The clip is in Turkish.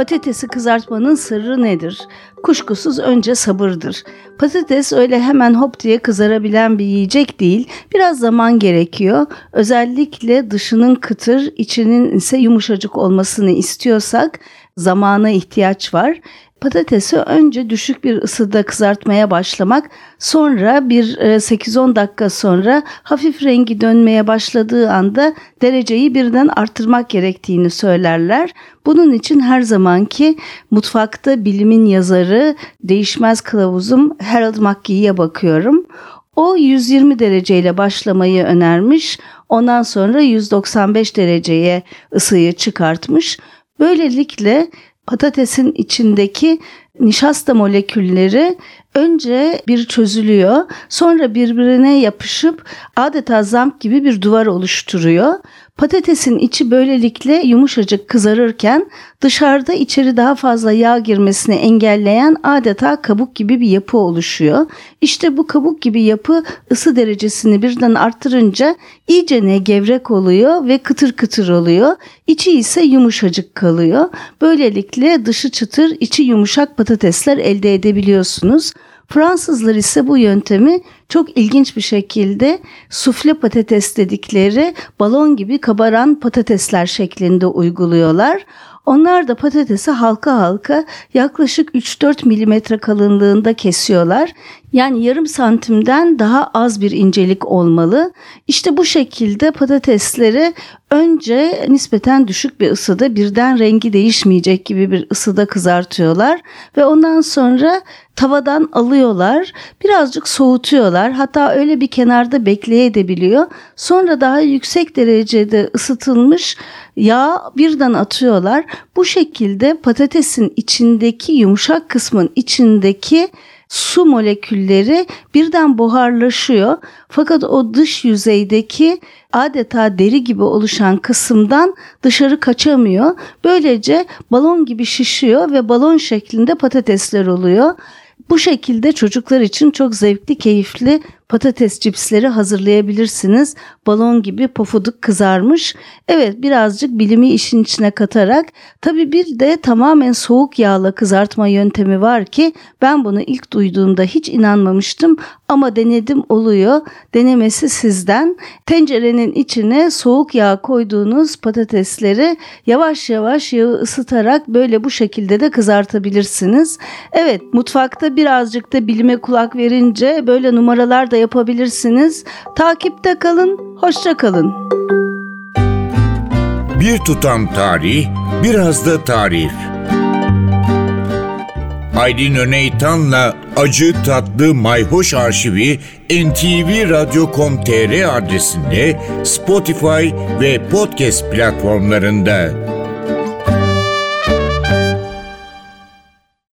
Patatesi kızartmanın sırrı nedir? Kuşkusuz önce sabırdır. Patates öyle hemen hop diye kızarabilen bir yiyecek değil. Biraz zaman gerekiyor. Özellikle dışının kıtır, içinin ise yumuşacık olmasını istiyorsak zamana ihtiyaç var. Patatesi önce düşük bir ısıda kızartmaya başlamak, sonra bir 8-10 e, dakika sonra hafif rengi dönmeye başladığı anda dereceyi birden artırmak gerektiğini söylerler. Bunun için her zamanki mutfakta bilimin yazarı değişmez kılavuzum Harold McGee'ye bakıyorum. O 120 dereceyle başlamayı önermiş. Ondan sonra 195 dereceye ısıyı çıkartmış. Böylelikle patatesin içindeki nişasta molekülleri önce bir çözülüyor, sonra birbirine yapışıp adeta zamp gibi bir duvar oluşturuyor. Patatesin içi böylelikle yumuşacık kızarırken dışarıda içeri daha fazla yağ girmesini engelleyen adeta kabuk gibi bir yapı oluşuyor. İşte bu kabuk gibi yapı ısı derecesini birden arttırınca iyice ne gevrek oluyor ve kıtır kıtır oluyor. İçi ise yumuşacık kalıyor. Böylelikle dışı çıtır, içi yumuşak patatesler elde edebiliyorsunuz. Fransızlar ise bu yöntemi çok ilginç bir şekilde sufle patates dedikleri balon gibi kabaran patatesler şeklinde uyguluyorlar. Onlar da patatesi halka halka yaklaşık 3-4 milimetre kalınlığında kesiyorlar. Yani yarım santimden daha az bir incelik olmalı. İşte bu şekilde patatesleri önce nispeten düşük bir ısıda birden rengi değişmeyecek gibi bir ısıda kızartıyorlar ve ondan sonra tavadan alıyorlar. Birazcık soğutuyorlar. Hatta öyle bir kenarda bekleyebiliyor. Sonra daha yüksek derecede ısıtılmış yağ birden atıyorlar. Bu şekilde patatesin içindeki yumuşak kısmın içindeki su molekülleri birden buharlaşıyor. Fakat o dış yüzeydeki adeta deri gibi oluşan kısımdan dışarı kaçamıyor. Böylece balon gibi şişiyor ve balon şeklinde patatesler oluyor. Bu şekilde çocuklar için çok zevkli, keyifli patates cipsleri hazırlayabilirsiniz. Balon gibi pofuduk kızarmış. Evet birazcık bilimi işin içine katarak tabi bir de tamamen soğuk yağla kızartma yöntemi var ki ben bunu ilk duyduğumda hiç inanmamıştım ama denedim oluyor. Denemesi sizden. Tencerenin içine soğuk yağ koyduğunuz patatesleri yavaş yavaş yağı ısıtarak böyle bu şekilde de kızartabilirsiniz. Evet mutfakta birazcık da bilime kulak verince böyle numaralar da yapabilirsiniz. Takipte kalın, hoşça kalın. Bir tutam tarih, biraz da tarif. Aydın Öneytan'la Acı Tatlı Mayhoş Arşivi ntvradio.com.tr adresinde Spotify ve podcast platformlarında.